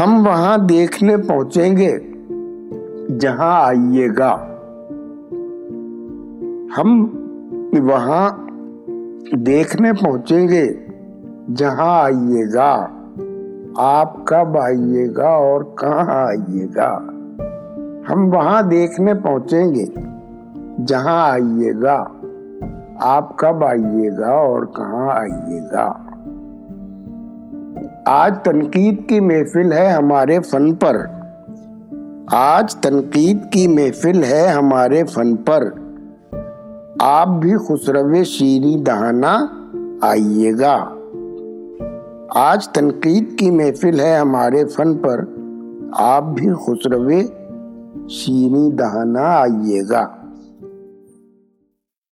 ہم وہاں دیکھنے پہنچیں گے۔ جہاں آئیے گا۔ ہم وہاں دیکھنے پہنچیں گے۔ جہاں آئیے گا۔ آپ کب آئیے گا اور کہاں آئیے گا؟ ہم وہاں دیکھنے پہنچیں گے۔ جہاں آئیے گا۔ آپ کب آئیے گا اور کہاں آئیے گا؟ آج تنقید کی محفل ہے ہمارے فن پر۔ آج تنقید کی محفل ہے ہمارے فن پر۔ آپ بھی خسرو شیریں دہانا آئیے گا۔ آج تنقید کی محفل ہے ہمارے فن پر۔ آپ بھی خسرو شیریں دہانا آئیے گا۔